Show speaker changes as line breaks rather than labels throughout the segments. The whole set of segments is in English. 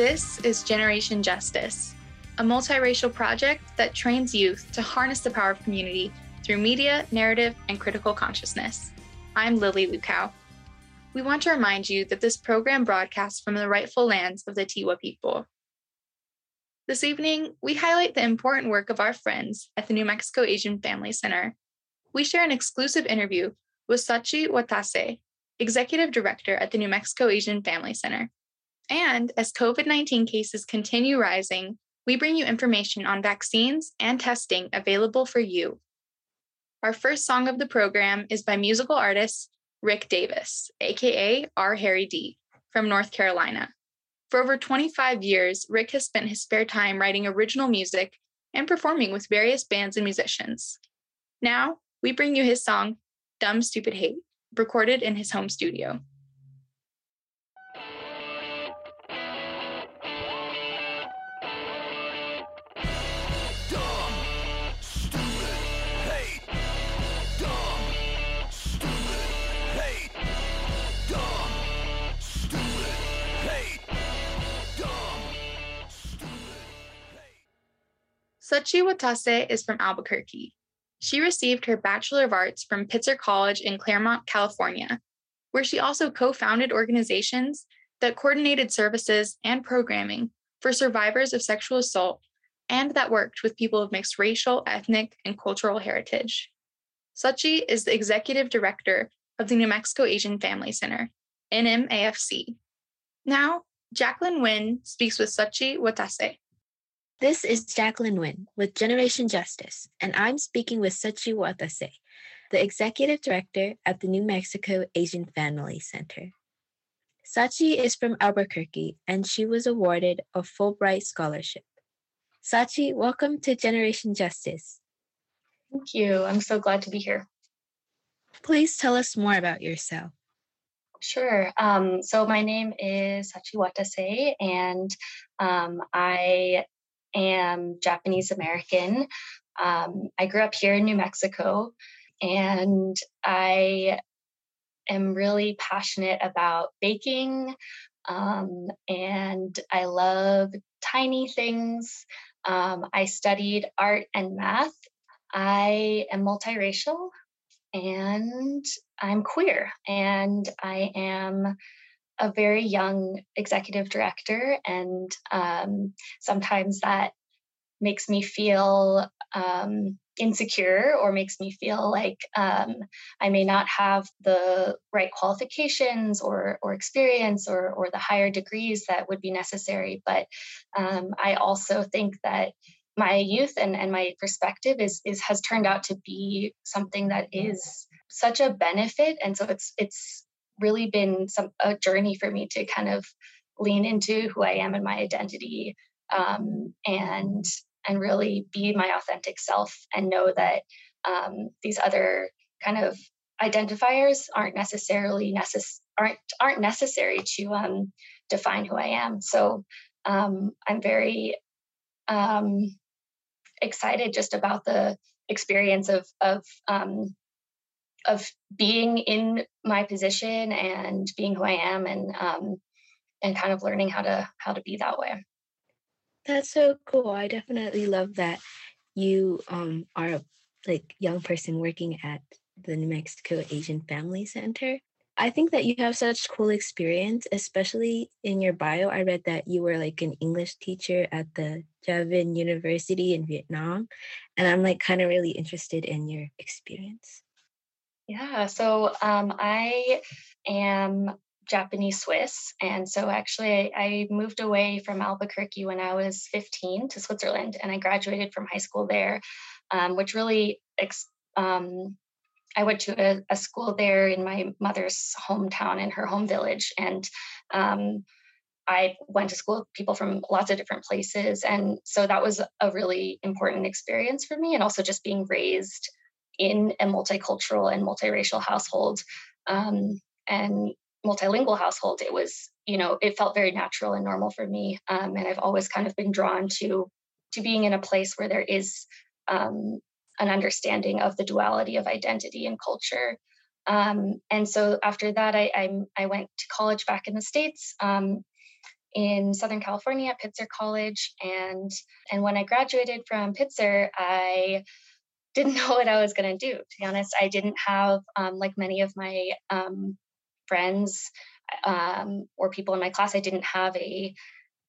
This is Generation Justice, a multiracial project that trains youth to harness the power of community through media, narrative, and critical consciousness. I'm Lily Lukow. We want to remind you that this program broadcasts from the rightful lands of the Tiwa people. This evening, we highlight the important work of our friends at the New Mexico Asian Family Center. We share an exclusive interview with Sachi Watase, Executive Director at the New Mexico Asian Family Center. And as COVID 19 cases continue rising, we bring you information on vaccines and testing available for you. Our first song of the program is by musical artist Rick Davis, aka R. Harry D, from North Carolina. For over 25 years, Rick has spent his spare time writing original music and performing with various bands and musicians. Now, we bring you his song, Dumb Stupid Hate, recorded in his home studio. Sachi Watase is from Albuquerque. She received her Bachelor of Arts from Pitzer College in Claremont, California, where she also co founded organizations that coordinated services and programming for survivors of sexual assault and that worked with people of mixed racial, ethnic, and cultural heritage. Sachi is the executive director of the New Mexico Asian Family Center, NMAFC. Now, Jacqueline Nguyen speaks with Sachi Watase.
This is Jacqueline Nguyen with Generation Justice, and I'm speaking with Sachi Watase, the Executive Director at the New Mexico Asian Family Center. Sachi is from Albuquerque, and she was awarded a Fulbright Scholarship. Sachi, welcome to Generation Justice.
Thank you. I'm so glad to be here.
Please tell us more about yourself.
Sure. Um, so my name is Sachi Watase, and um, I am Japanese American. Um, I grew up here in New Mexico, and I am really passionate about baking. Um, and I love tiny things. Um, I studied art and math. I am multiracial and I'm queer and I am a very young executive director, and um, sometimes that makes me feel um, insecure or makes me feel like um, I may not have the right qualifications or, or experience or, or the higher degrees that would be necessary. But um, I also think that my youth and, and my perspective is, is has turned out to be something that is such a benefit. And so it's it's really been some a journey for me to kind of lean into who I am and my identity um, and and really be my authentic self and know that um, these other kind of identifiers aren't necessarily necess- aren't aren't necessary to um, define who I am. So um, I'm very um, excited just about the experience of of um, of being in my position and being who I am and um, and kind of learning how to how to be that way.
That's so cool. I definitely love that you um, are a like young person working at the New Mexico Asian Family Center. I think that you have such cool experience, especially in your bio. I read that you were like an English teacher at the Tra Vinh University in Vietnam, and I'm like kind of really interested in your experience.
Yeah, so um, I am Japanese Swiss. And so actually, I, I, moved away from Albuquerque when I was 15 to Switzerland, and I graduated from high school there, um, which really, um, I went to a, a, school there in my mother's hometown in her home village. And um, I went to school with people from lots of different places. And so that was a really important experience for me. And also just being raised in a multicultural and multiracial household um, and multilingual household, it was, you know, it felt very natural and normal for me. Um, and I've always kind of been drawn to to being in a place where there is um, an understanding of the duality of identity and culture. Um, and so after that, I, I, I went to college back in the states, um, in Southern California at Pitzer College. And, and when I graduated from Pitzer, I didn't know what I was going to do. To be honest, I didn't have, um, like many of my um, friends um, or people in my class, I didn't have a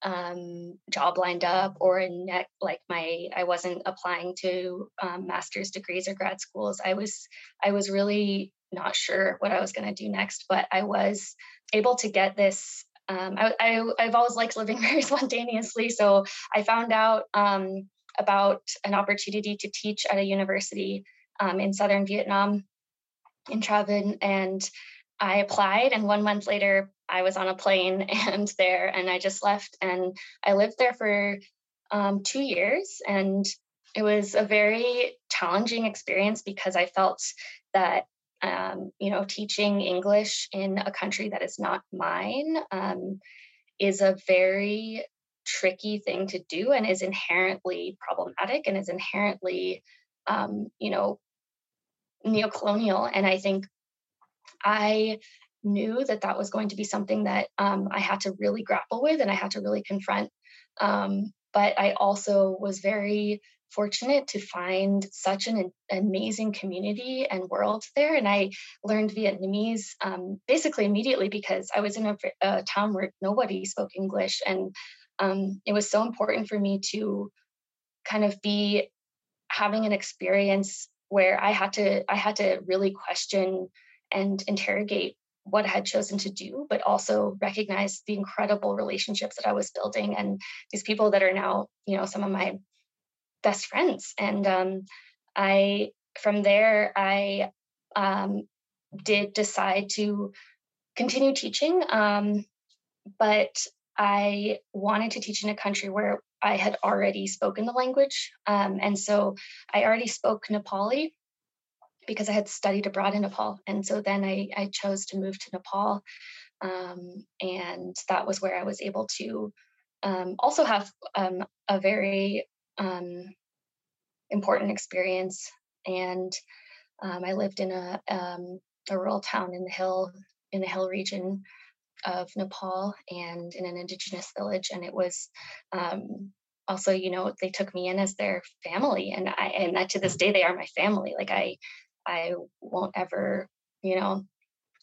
um, job lined up or a net like my I wasn't applying to um, master's degrees or grad schools. I was I was really not sure what I was going to do next, but I was able to get this. Um, I, I have always liked living very spontaneously, so I found out about an opportunity to teach at a university um, in southern Vietnam in Tra Vinh, and I applied. And one month later, I was on a plane and there, and I just left. And I lived there for um, two years, and it was a very challenging experience because I felt that um, you know teaching English in a country that is not mine um, is a very tricky thing to do and is inherently problematic and is inherently um, you know neocolonial and i think i knew that that was going to be something that um, i had to really grapple with and i had to really confront um, but i also was very fortunate to find such an amazing community and world there and i learned vietnamese um, basically immediately because i was in a, a town where nobody spoke english and um, it was so important for me to kind of be having an experience where I had to I had to really question and interrogate what I had chosen to do, but also recognize the incredible relationships that I was building and these people that are now, you know, some of my best friends. And um, I, from there, I um, did decide to continue teaching, um, but I wanted to teach in a country where I had already spoken the language. Um, and so I already spoke Nepali because I had studied abroad in Nepal. And so then I, I chose to move to Nepal. Um, and that was where I was able to um, also have um, a very um, important experience. And um, I lived in a, a rural town in the hill in the hill region of Nepal and in an indigenous village. And it was um, also, you know, they took me in as their family, and I and that to this day they are my family. Like I, I won't ever, you know,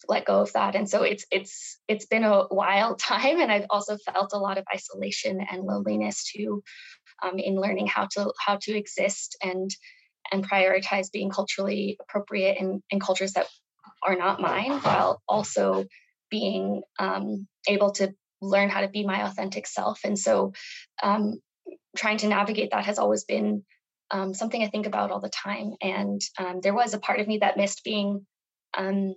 let go of that. And so it's it's it's been a wild time, and I've also felt a lot of isolation and loneliness too, um, in learning how to how to exist and and prioritize being culturally appropriate in, in cultures that are not mine while also being um, able to learn how to be my authentic self. And so, um, trying to navigate that has always been um, something I think about all the time. And um, there was a part of me that missed being um,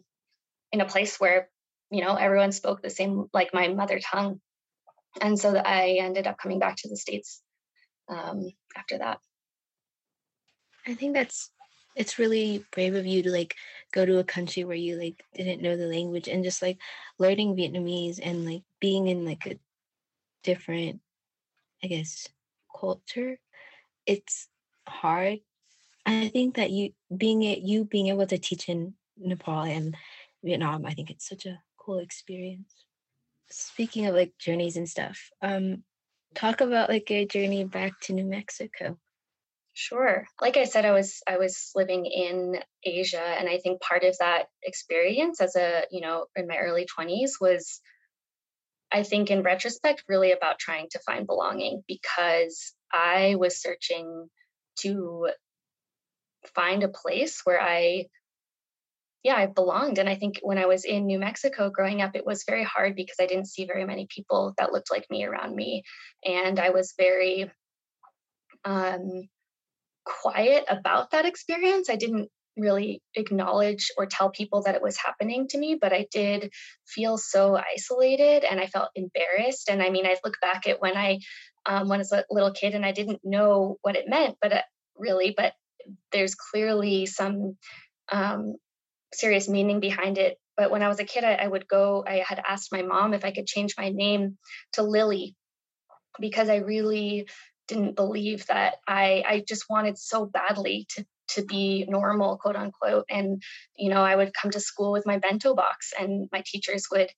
in a place where, you know, everyone spoke the same, like my mother tongue. And so that I ended up coming back to the States um, after that.
I think that's it's really brave of you to like go to a country where you like didn't know the language and just like learning Vietnamese and like being in like a different, I guess, culture. It's hard. I think that you being it you being able to teach in Nepal and Vietnam, I think it's such a cool experience. Speaking of like journeys and stuff, um, talk about like your journey back to New Mexico.
Sure. Like I said, I was I was living in Asia, and I think part of that experience as a you know in my early twenties was, I think in retrospect, really about trying to find belonging because I was searching to find a place where I yeah, I belonged. And I think when I was in New Mexico growing up, it was very hard because I didn't see very many people that looked like me around me. And I was very um, quiet about that experience. I didn't really acknowledge or tell people that it was happening to me, but I did feel so isolated and I felt embarrassed. And I mean, I look back at when I um, when I was a little kid and I didn't know what it meant, but uh, really, but there's clearly some um, serious meaning behind it. But when I was a kid, I, I would go, I had asked my mom if I could change my name to Lily because I really didn't believe that I I just wanted so badly to to be normal quote unquote and you know I would come to school with my bento box and my teachers would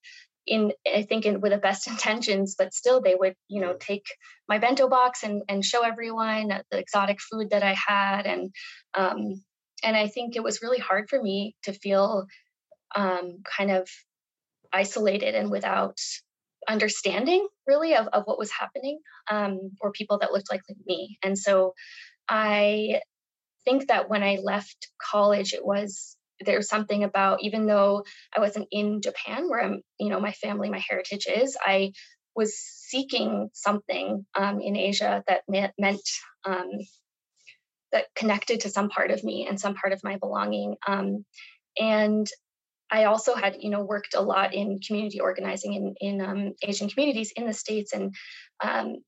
in I think in with the best intentions, but still they would, you know, take my bento box and and show everyone the exotic food that I had, and um, and I think it was really hard for me to feel um, kind of isolated and without understanding really of, of what was happening um, or people that looked like me and so i think that when i left college it was there's something about even though I wasn't in Japan where I'm, you know, my family, my heritage is, I was seeking something um, in Asia that meant, um, that connected to some part of me and some part of my belonging. Um, and I also had, you know, worked a lot in community organizing in, in um, Asian communities in the States. And um,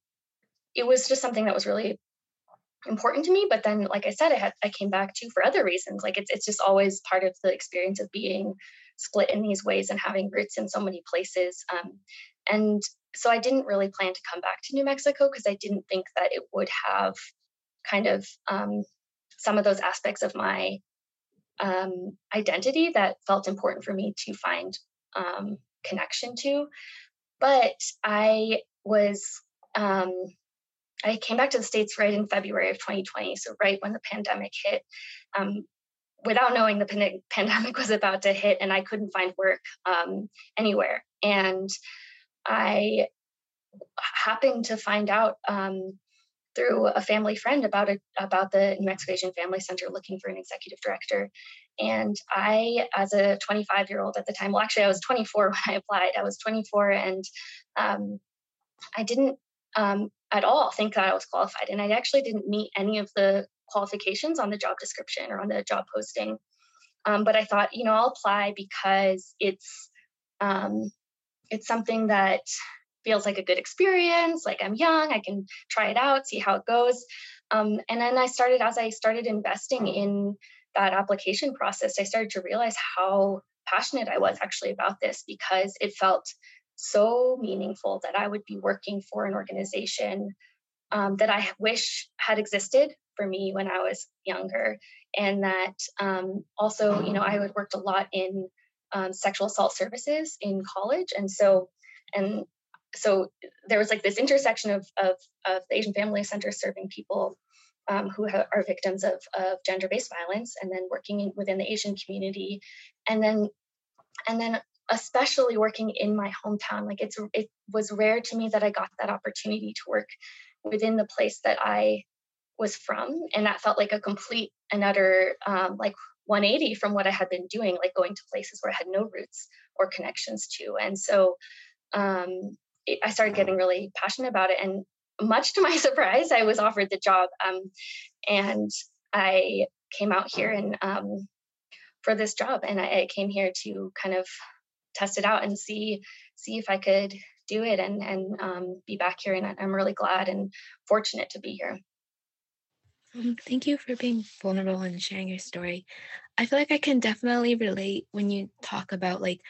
it was just something that was really important to me but then like i said i had i came back to for other reasons like it's, it's just always part of the experience of being split in these ways and having roots in so many places um, and so i didn't really plan to come back to new mexico because i didn't think that it would have kind of um, some of those aspects of my um, identity that felt important for me to find um, connection to but i was um, I came back to the States right in February of 2020, so right when the pandemic hit, um, without knowing the pan- pandemic was about to hit, and I couldn't find work um, anywhere. And I happened to find out um, through a family friend about about the New Mexico Asian Family Center looking for an executive director. And I, as a 25 year old at the time, well, actually, I was 24 when I applied. I was 24, and um, I didn't um, at all think that I was qualified. And I actually didn't meet any of the qualifications on the job description or on the job posting. Um, but I thought, you know, I'll apply because it's um, it's something that feels like a good experience. Like I'm young, I can try it out, see how it goes. Um, and then I started as I started investing in that application process, I started to realize how passionate I was actually about this because it felt so meaningful that I would be working for an organization um, that I wish had existed for me when I was younger. And that um, also, you know, I had worked a lot in um, sexual assault services in college. And so, and so there was like this intersection of, of, of the Asian Family Center serving people um, who ha- are victims of, of gender-based violence and then working in, within the Asian community. And then and then especially working in my hometown like it's it was rare to me that i got that opportunity to work within the place that i was from and that felt like a complete and utter um, like 180 from what i had been doing like going to places where i had no roots or connections to and so um, i started getting really passionate about it and much to my surprise i was offered the job um, and i came out here and um, for this job and I, I came here to kind of test it out and see see if I could do it and and um, be back here. And I'm really glad and fortunate to be here.
Um, thank you for being vulnerable and sharing your story. I feel like I can definitely relate when you talk about like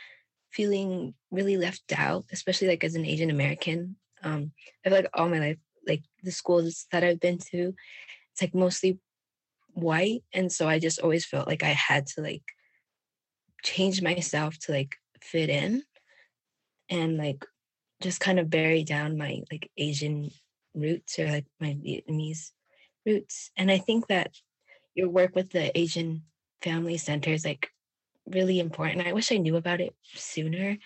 feeling really left out, especially like as an Asian American. Um, I feel like all my life, like the schools that I've been to, it's like mostly white, and so I just always felt like I had to like change myself to like fit in and like just kind of bury down my like Asian roots or like my Vietnamese roots. And I think that your work with the Asian Family centers like really important. I wish I knew about it sooner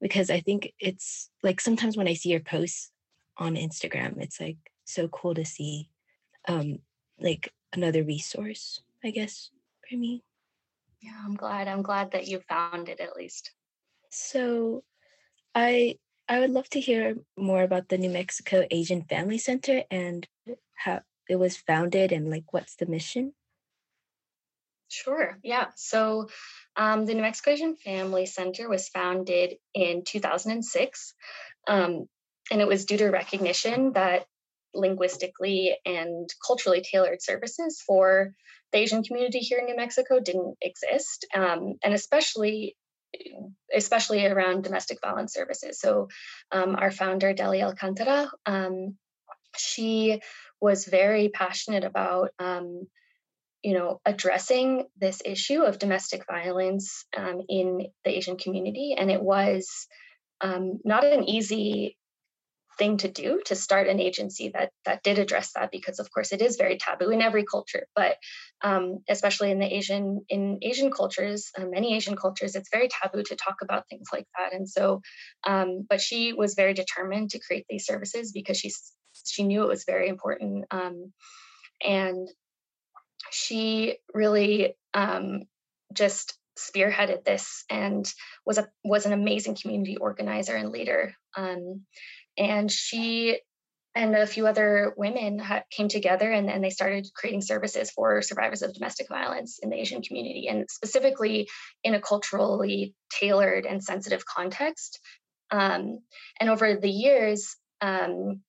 because I think it's like sometimes when I see your posts on Instagram, it's like so cool to see um like another resource, I guess, for me.
Yeah, I'm glad. I'm glad that you found it at least.
So, I I would love to hear more about the New Mexico Asian Family Center and how it was founded and like what's the mission.
Sure. Yeah. So, um, the New Mexico Family Center was founded in 2006, um, and it was due to recognition that linguistically and culturally tailored services for the Asian community here in New Mexico didn't exist, um, and especially especially around domestic violence services. So, um, our founder, Deli Alcantara, um, she was very passionate about, um, you know, addressing this issue of domestic violence um, in the Asian community, and it was um, not an easy thing to do to start an agency that that did address that because of course it is very taboo in every culture. But um, especially in the asian in asian cultures uh, many asian cultures it's very taboo to talk about things like that. And so um, but she was very determined to create these services because she she knew it was very important um, and she really um, just spearheaded this and was a was an amazing community organizer and leader um, and she and a few other women came together and, and they started creating services for survivors of domestic violence in the Asian community, and specifically in a culturally tailored and sensitive context. Um, and over the years, um,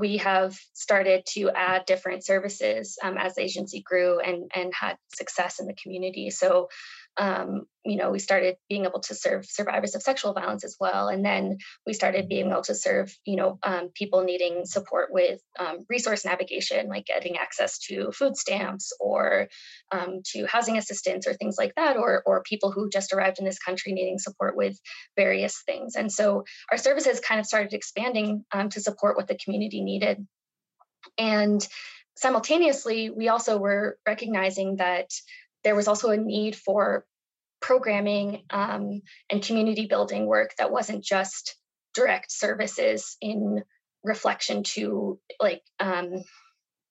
we have started to add different services um, as the agency grew and, and had success in the community. So um, you know, we started being able to serve survivors of sexual violence as well. And then we started being able to serve, you know, um, people needing support with um, resource navigation, like getting access to food stamps or um, to housing assistance or things like that, or, or people who just arrived in this country needing support with various things. And so our services kind of started expanding um, to support what the community needed. And simultaneously, we also were recognizing that there was also a need for programming um, and community building work that wasn't just direct services in reflection to like um,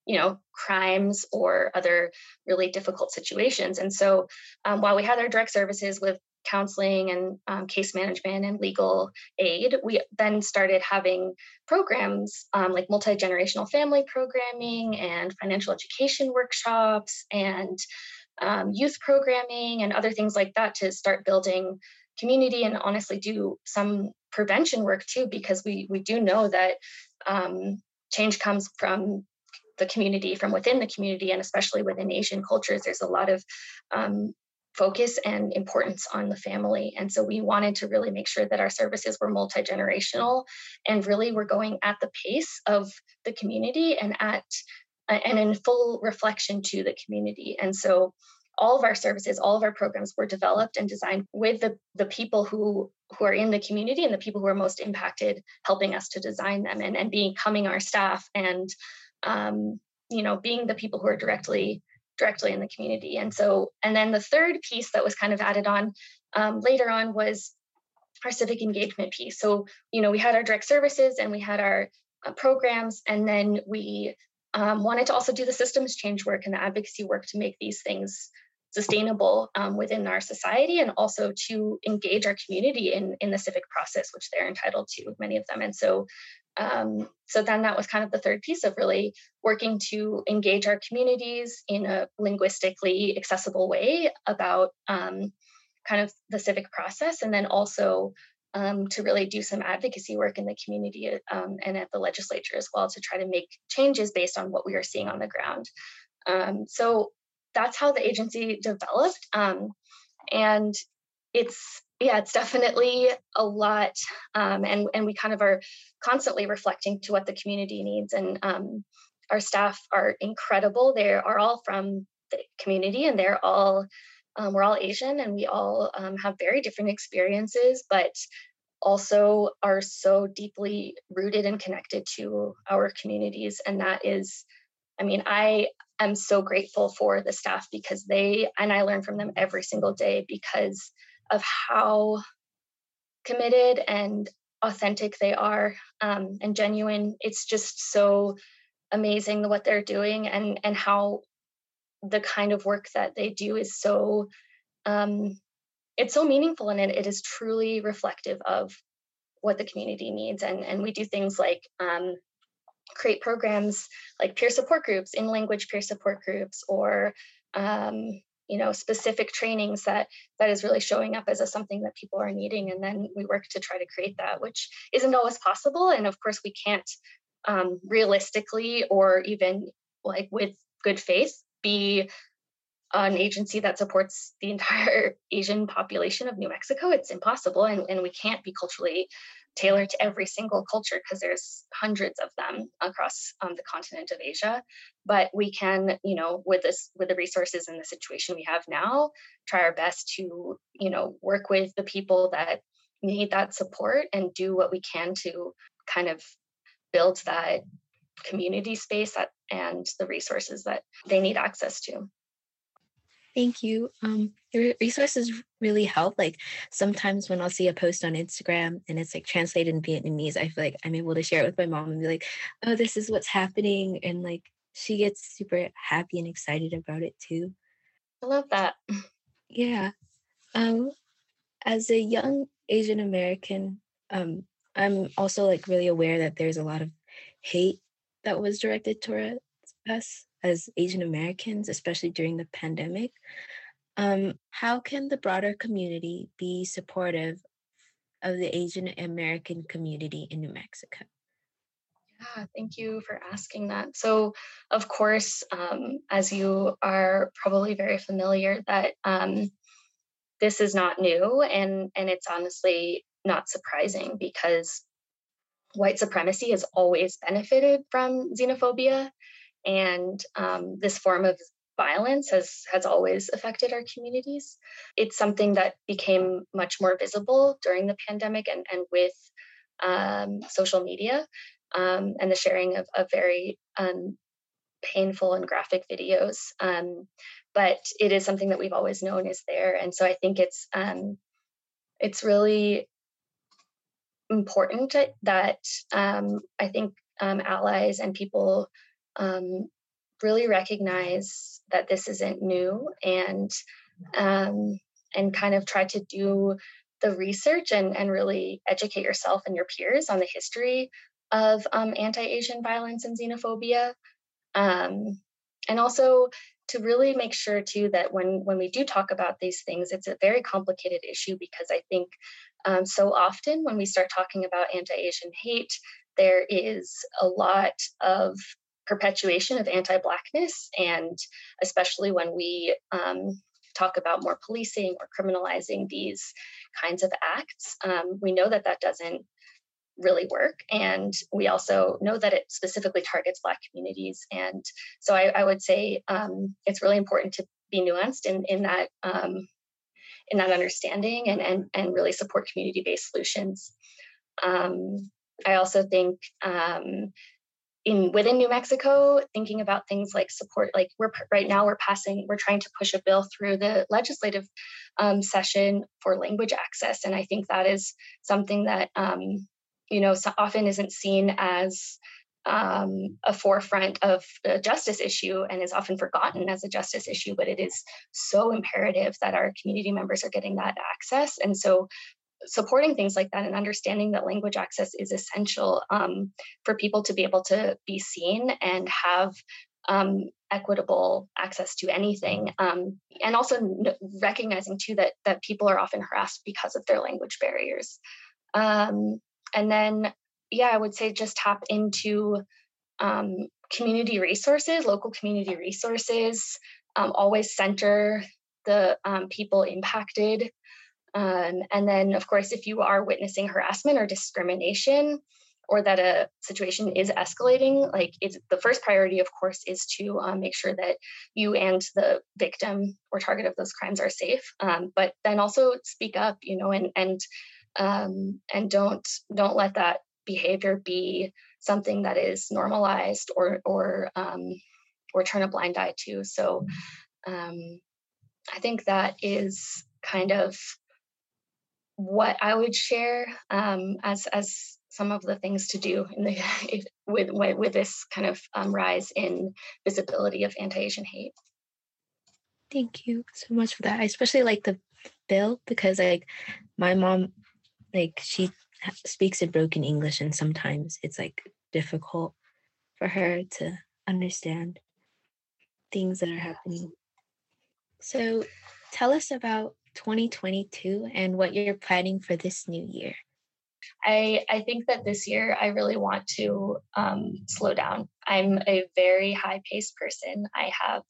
you know crimes or other really difficult situations. And so um, while we had our direct services with counseling and um, case management and legal aid we then started having programs um, like multi-generational family programming and financial education workshops and um, youth programming and other things like that to start building community and honestly do some prevention work too because we we do know that um, change comes from the community from within the community and especially within asian cultures there's a lot of um, focus and importance on the family. And so we wanted to really make sure that our services were multi-generational and really were going at the pace of the community and at and in full reflection to the community. And so all of our services, all of our programs were developed and designed with the, the people who, who are in the community and the people who are most impacted helping us to design them and, and becoming our staff and um, you know being the people who are directly directly in the community and so and then the third piece that was kind of added on um, later on was our civic engagement piece so you know we had our direct services and we had our uh, programs and then we um, wanted to also do the systems change work and the advocacy work to make these things sustainable um, within our society and also to engage our community in, in the civic process, which they're entitled to, many of them. And so um, so then that was kind of the third piece of really working to engage our communities in a linguistically accessible way about um, kind of the civic process and then also um, to really do some advocacy work in the community um, and at the legislature as well to try to make changes based on what we are seeing on the ground. Um, so that's how the agency developed. Um, and it's yeah, it's definitely a lot, um, and and we kind of are constantly reflecting to what the community needs. And um, our staff are incredible. They are all from the community, and they're all um, we're all Asian and we all um, have very different experiences, but also are so deeply rooted and connected to our communities. And that is, I mean, I am so grateful for the staff because they, and I learn from them every single day because of how committed and authentic they are um, and genuine. It's just so amazing what they're doing and and how the kind of work that they do is so um, it's so meaningful and it, it is truly reflective of what the community needs. And and we do things like um, create programs like peer support groups in language peer support groups or um, you know specific trainings that that is really showing up as a something that people are needing. And then we work to try to create that which isn't always possible. And of course we can't um, realistically or even like with good faith be an agency that supports the entire Asian population of New Mexico. It's impossible, and, and we can't be culturally tailored to every single culture because there's hundreds of them across um, the continent of Asia. But we can, you know, with this, with the resources and the situation we have now, try our best to, you know, work with the people that need that support and do what we can to kind of build that community space that, and the resources that they need access to.
Thank you. Um, your resources really help. Like sometimes when I'll see a post on Instagram and it's like translated in Vietnamese, I feel like I'm able to share it with my mom and be like, oh, this is what's happening. And like she gets super happy and excited about it too.
I love that.
Yeah. Um, as a young Asian American, um, I'm also like really aware that there's a lot of hate that was directed towards us as Asian Americans, especially during the pandemic. Um, how can the broader community be supportive of the Asian American community in New Mexico?
Yeah, thank you for asking that. So, of course, um, as you are probably very familiar, that um, this is not new, and and it's honestly not surprising because white supremacy has always benefited from xenophobia, and um, this form of violence has has always affected our communities. It's something that became much more visible during the pandemic and and with um, social media um, and the sharing of, of very um, painful and graphic videos. Um, but it is something that we've always known is there, and so I think it's um, it's really important that um, I think um, allies and people um, really recognize that this isn't new and um, and kind of try to do the research and, and really educate yourself and your peers on the history of um, anti-Asian violence and xenophobia. Um, and also to really make sure too that when when we do talk about these things, it's a very complicated issue because I think um, so often when we start talking about anti-Asian hate, there is a lot of perpetuation of anti-blackness, and especially when we um, talk about more policing or criminalizing these kinds of acts, um, we know that that doesn't really work. And we also know that it specifically targets Black communities. And so I, I would say um, it's really important to be nuanced in, in that um, in that understanding and, and, and really support community-based solutions. Um, I also think um, in within New Mexico, thinking about things like support, like we're right now we're passing, we're trying to push a bill through the legislative um, session for language access, and I think that is something that um, you know so often isn't seen as um, a forefront of the justice issue and is often forgotten as a justice issue, but it is so imperative that our community members are getting that access. And so supporting things like that and understanding that language access is essential um, for people to be able to be seen and have um, equitable access to anything. Um, and also recognizing too that that people are often harassed because of their language barriers. Um, and then yeah i would say just tap into um, community resources local community resources um, always center the people impacted um, and then, of course, if you are witnessing harassment or discrimination, or that a situation is escalating, like it's the first priority, of course, is to um, make sure that you and the victim or target of those crimes are safe. Um, but then also speak up, you know, and and um, and don't don't let that behavior be something that is normalized or or um, or turn a blind eye to. So um, I think that is kind of what I would share um, as as some of the things to do in the with with this kind of um, rise in visibility of anti-Asian hate.
Thank you so much for that. I especially like the bill because like my mom, like she speaks in broken English, and sometimes it's like difficult for her to understand things that are happening. So, tell us about 2022 and what you're planning for this new year?
I, I think that this year I really want to um, slow down. I'm a very high paced person. I have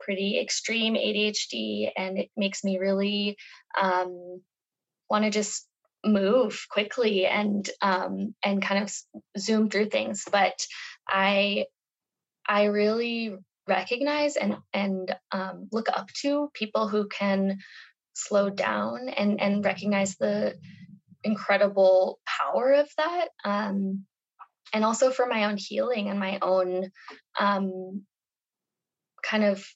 pretty extreme ADHD, and it makes me really um, want to just move quickly and um, and kind of zoom through things. But I I really recognize and and um, look up to people who can slow down and and recognize the incredible power of that. Um, and also for my own healing and my own um, kind of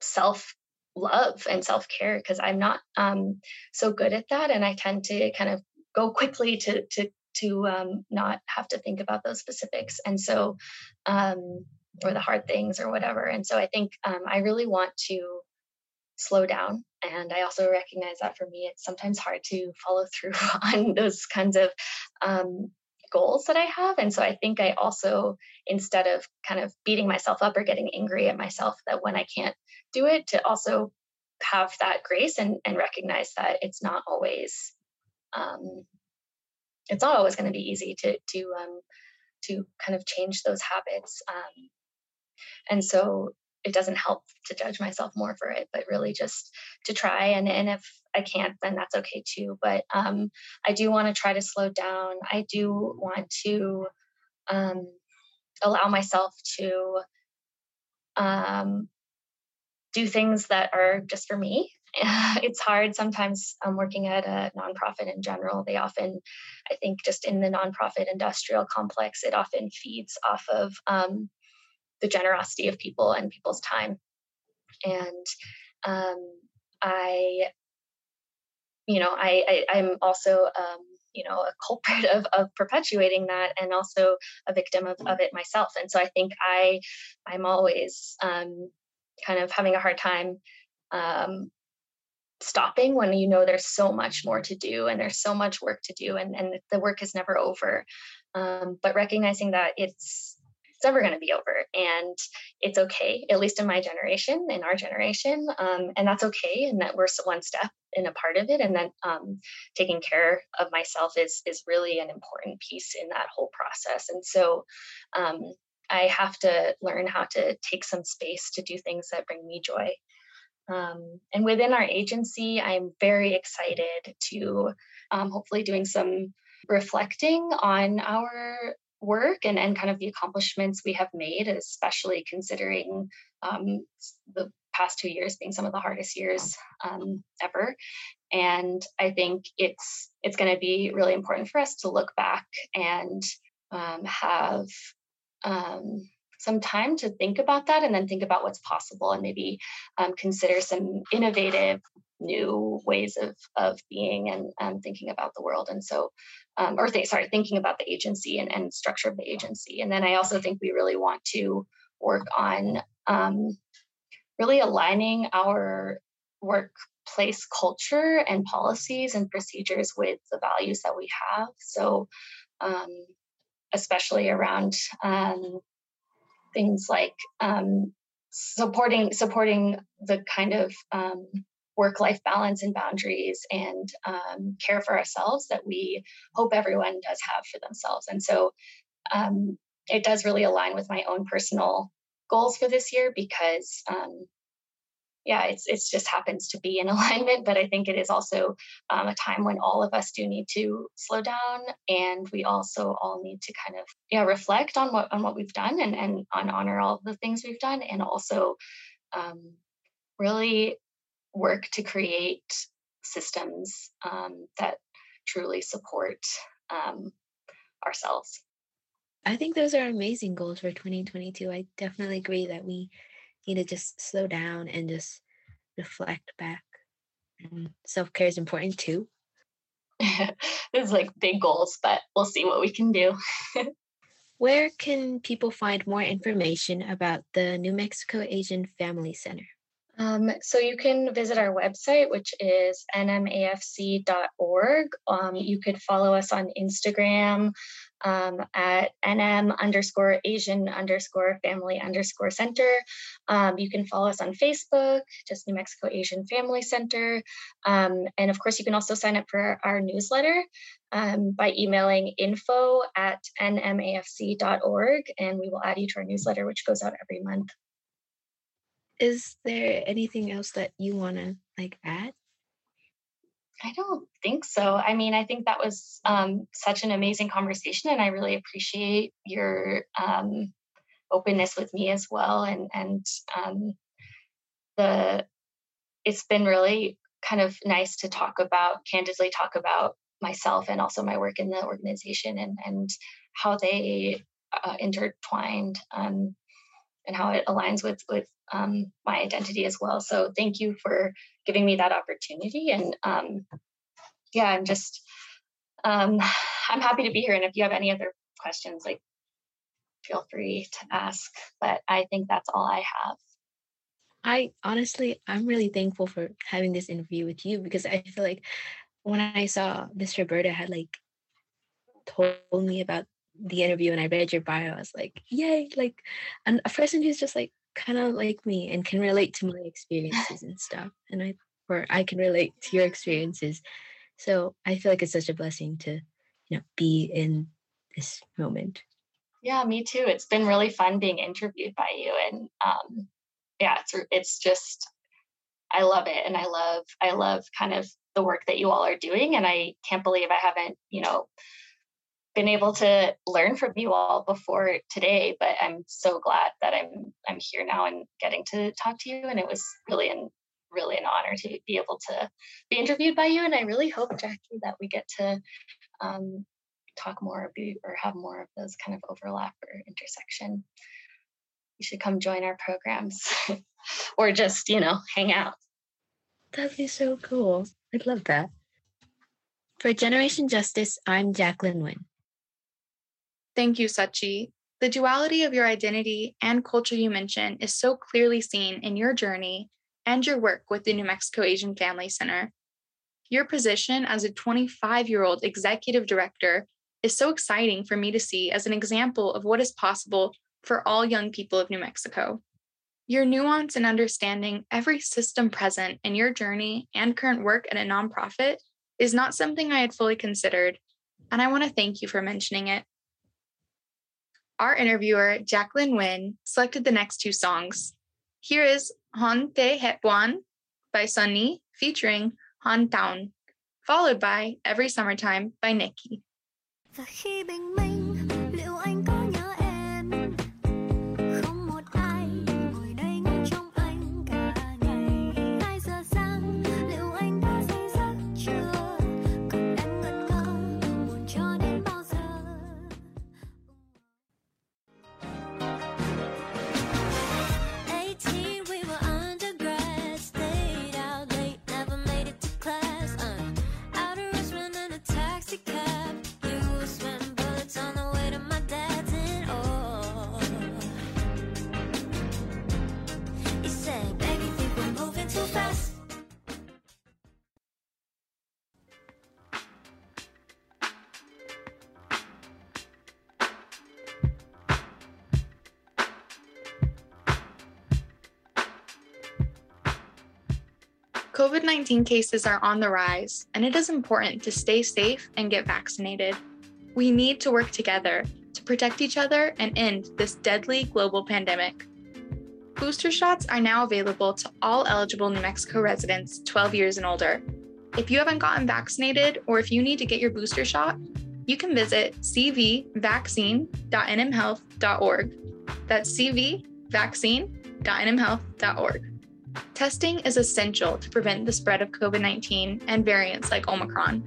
self love and self care because I'm not um, so good at that, and I tend to kind of go quickly to to to um, not have to think about those specifics, and so um, or the hard things or whatever. And so I think um, I really want to slow down. And I also recognize that for me, it's sometimes hard to follow through on those kinds of um, goals that I have. And so I think I also, instead of kind of beating myself up or getting angry at myself that when I can't do it, to also have that grace and, and recognize that it's not always um, it's not always going to be easy to to um, to kind of change those habits. Um, and so it doesn't help to judge myself more for it, but really just to try. And, and if I can't, then that's okay too. But um, I do want to try to slow down. I do want to um, allow myself to um, do things that are just for me. it's hard sometimes um, working at a nonprofit in general. They often, I think, just in the nonprofit industrial complex, it often feeds off of um, the generosity of people and people's time. And um, I, you know, I, I am also um, you know a culprit of, of perpetuating that and also a victim of, of it myself and so i think i i'm always um, kind of having a hard time um, stopping when you know there's so much more to do and there's so much work to do and, and the work is never over um, but recognizing that it's it's never going to be over and it's okay at least in my generation in our generation um, and that's okay and that we're one step in a part of it and then um, taking care of myself is is really an important piece in that whole process and so um, i have to learn how to take some space to do things that bring me joy. Um, and within our agency i'm very excited to um, hopefully doing some reflecting on our work and, and kind of the accomplishments we have made, especially considering um, the past two years being some of the hardest years um, ever. And I think it's it's going to be really important for us to look back and um, have um, some time to think about that and then think about what's possible and maybe um, consider some innovative new ways of of being and thinking about the world. And so um, or th- sorry thinking about the agency and, and structure of the agency. And then i also think we really want to work on um, really aligning our workplace culture and policies and procedures with the values that we have. So um, especially around um, things like um, supporting supporting the kind of um, work life balance and boundaries and um, care for ourselves that we hope everyone does have for themselves. And so um, it does really align with my own personal goals for this year because um, yeah it's it's just happens to be in alignment but i think it is also um, a time when all of us do need to slow down and we also all need to kind of yeah reflect on what on what we've done and and on honor all the things we've done and also um, really work to create systems um, that truly support um, ourselves.
I think those are amazing goals for 2022. I definitely agree that we need to just slow down and just reflect back. Self care is important too.
There's like big goals, but we'll see what we can do.
Where can people find more information about the New Mexico Asian Family Center?
Um, so you can visit our website, which is nmafc.org. Um, you could follow us on Instagram um, at nm underscore Asian underscore family underscore center. Um, you can follow us on Facebook, just New Mexico Asian Family Center. Um, and of course, you can also sign up for our newsletter um, by emailing info at nmafc.org, and we will add you to our newsletter, which goes out every month
is there anything else that you want to like add?
I don't think so. I mean, I think that was um, such an amazing conversation, and I really appreciate your um, openness with me as well. And and um, the it's been really kind of nice to talk about, candidly talk about myself and also my work in the organization and and how they uh, intertwined um, and how it aligns with with um, my identity as well. So thank you for giving me that opportunity. And um, yeah, I'm just um, I'm happy to be here. And if you have any other questions, like feel free to ask. But I think that's all I have.
I honestly, I'm really thankful for having this interview with you because I feel like when I saw Miss Roberta had like told me about the interview and I read your bio, I was like, yay, like and a person who's just like kind of like me and can relate to my experiences and stuff. And I or I can relate to your experiences. So I feel like it's such a blessing to, you know, be in this moment.
Yeah, me too. It's been really fun being interviewed by you. And um yeah, it's it's just I love it. And I love I love kind of the work that you all are doing. And I can't believe I haven't, you know, been able to learn from you all before today, but I'm so glad that I'm I'm here now and getting to talk to you. And it was really an really an honor to be able to be interviewed by you. And I really hope, Jackie, that we get to um, talk more be, or have more of those kind of overlap or intersection. You should come join our programs or just, you know, hang out.
That'd be so cool. I'd love that. For Generation Justice, I'm Jacqueline Nguyen.
Thank you, Sachi. The duality of your identity and culture you mention is so clearly seen in your journey and your work with the New Mexico Asian Family Center. Your position as a 25 year old executive director is so exciting for me to see as an example of what is possible for all young people of New Mexico. Your nuance in understanding every system present in your journey and current work at a nonprofit is not something I had fully considered, and I want to thank you for mentioning it. Our interviewer, Jacqueline Nguyen, selected the next two songs. Here is Han Te Hepwan by Sunny featuring Han Taun, followed by Every Summertime by Nikki. 19 cases are on the rise, and it is important to stay safe and get vaccinated. We need to work together to protect each other and end this deadly global pandemic. Booster shots are now available to all eligible New Mexico residents 12 years and older. If you haven't gotten vaccinated or if you need to get your booster shot, you can visit cvvaccine.nmhealth.org. That's cvvaccine.nmhealth.org. Testing is essential to prevent the spread of COVID 19 and variants like Omicron.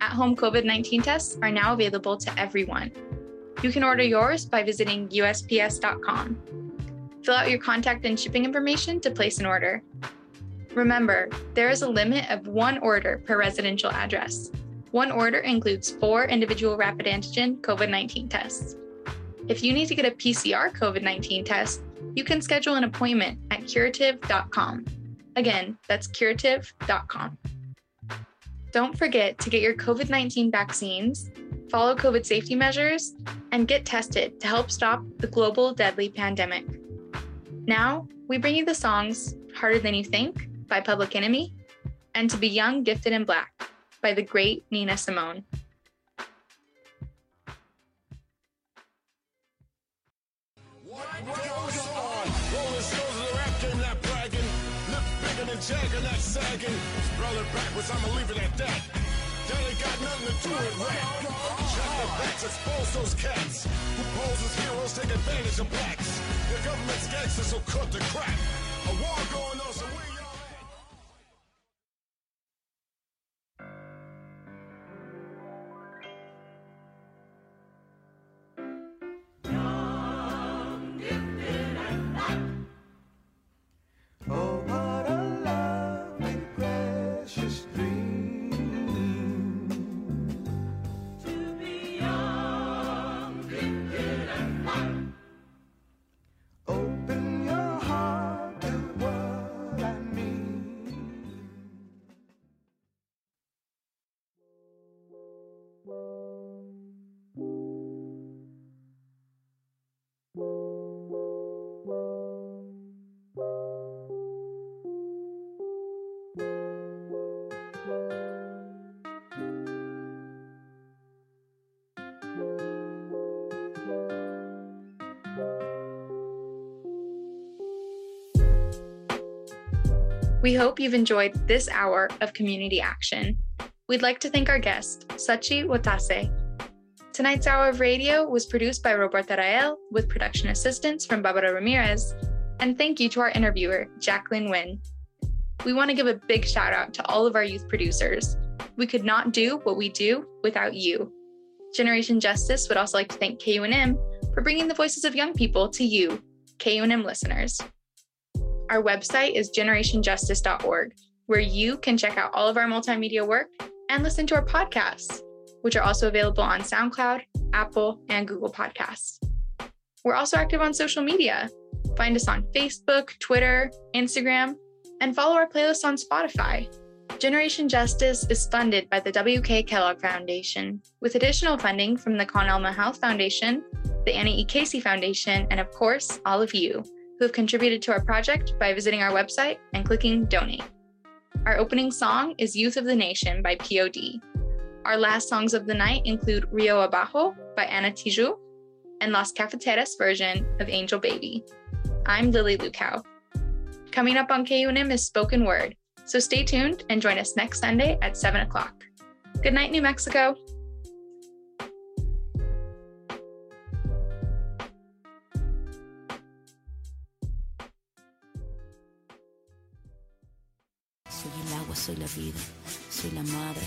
At home COVID 19 tests are now available to everyone. You can order yours by visiting USPS.com. Fill out your contact and shipping information to place an order. Remember, there is a limit of one order per residential address. One order includes four individual rapid antigen COVID 19 tests. If you need to get a PCR COVID 19 test, you can schedule an appointment at curative.com. Again, that's curative.com. Don't forget to get your COVID 19 vaccines, follow COVID safety measures, and get tested to help stop the global deadly pandemic. Now, we bring you the songs Harder Than You Think by Public Enemy and To Be Young, Gifted, and Black by the great Nina Simone. Jagger not sagging. Roll it backwards, I'ma leave it at that. Ain't got nothing to do with rap. Check the backs, expose those cats. Who pose as heroes, take advantage of blacks. The government's gangsters, so cut the crap. A war going on, We hope you've enjoyed this hour of community action. We'd like to thank our guest, Sachi Watase. Tonight's hour of radio was produced by Roberta Rael with production assistance from Barbara Ramirez. And thank you to our interviewer, Jacqueline Nguyen. We want to give a big shout out to all of our youth producers. We could not do what we do without you. Generation Justice would also like to thank KUNM for bringing the voices of young people to you, KUNM listeners. Our website is generationjustice.org, where you can check out all of our multimedia work and listen to our podcasts, which are also available on SoundCloud, Apple, and Google Podcasts. We're also active on social media. Find us on Facebook, Twitter, Instagram, and follow our playlist on Spotify. Generation Justice is funded by the W.K. Kellogg Foundation, with additional funding from the Con Alma Health Foundation, the Annie E. Casey Foundation, and of course, all of you who have contributed to our project by visiting our website and clicking donate. Our opening song is Youth of the Nation by POD. Our last songs of the night include Rio Abajo by Ana Tijoux and Las Cafeteras version of Angel Baby. I'm Lily Lukow. Coming up on KUNM is Spoken Word, so stay tuned and join us next Sunday at 7 o'clock. Good night, New Mexico.
Soy la vida, soy la madre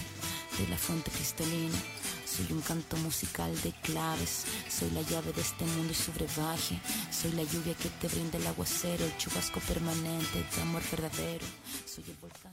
de la fuente cristalina. Soy un canto musical de claves, soy la llave de este mundo y su brebaje. Soy la lluvia que te brinda el aguacero, el chubasco permanente de amor verdadero. Soy el volcán.